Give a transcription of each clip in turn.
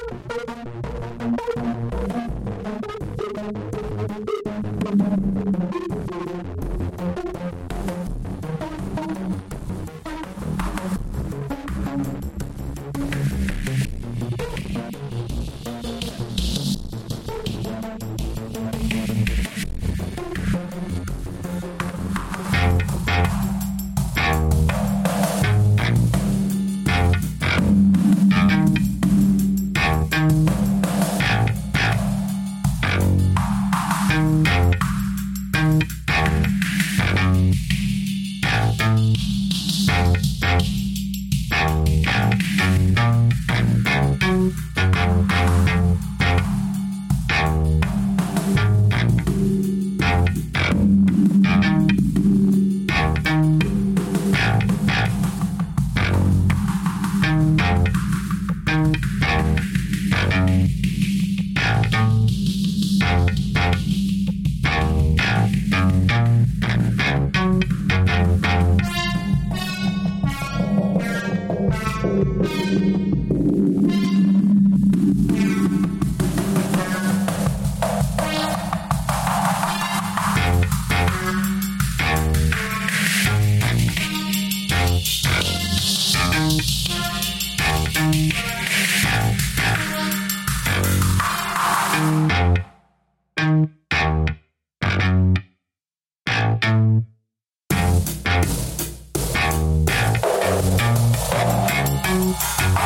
you.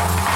Bye.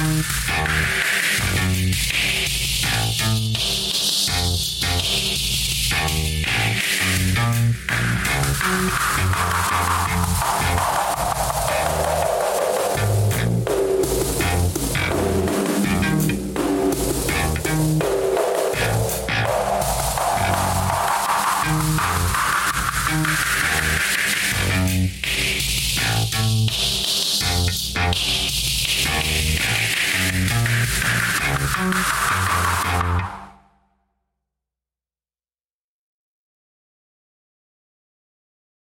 Thank you. Sound.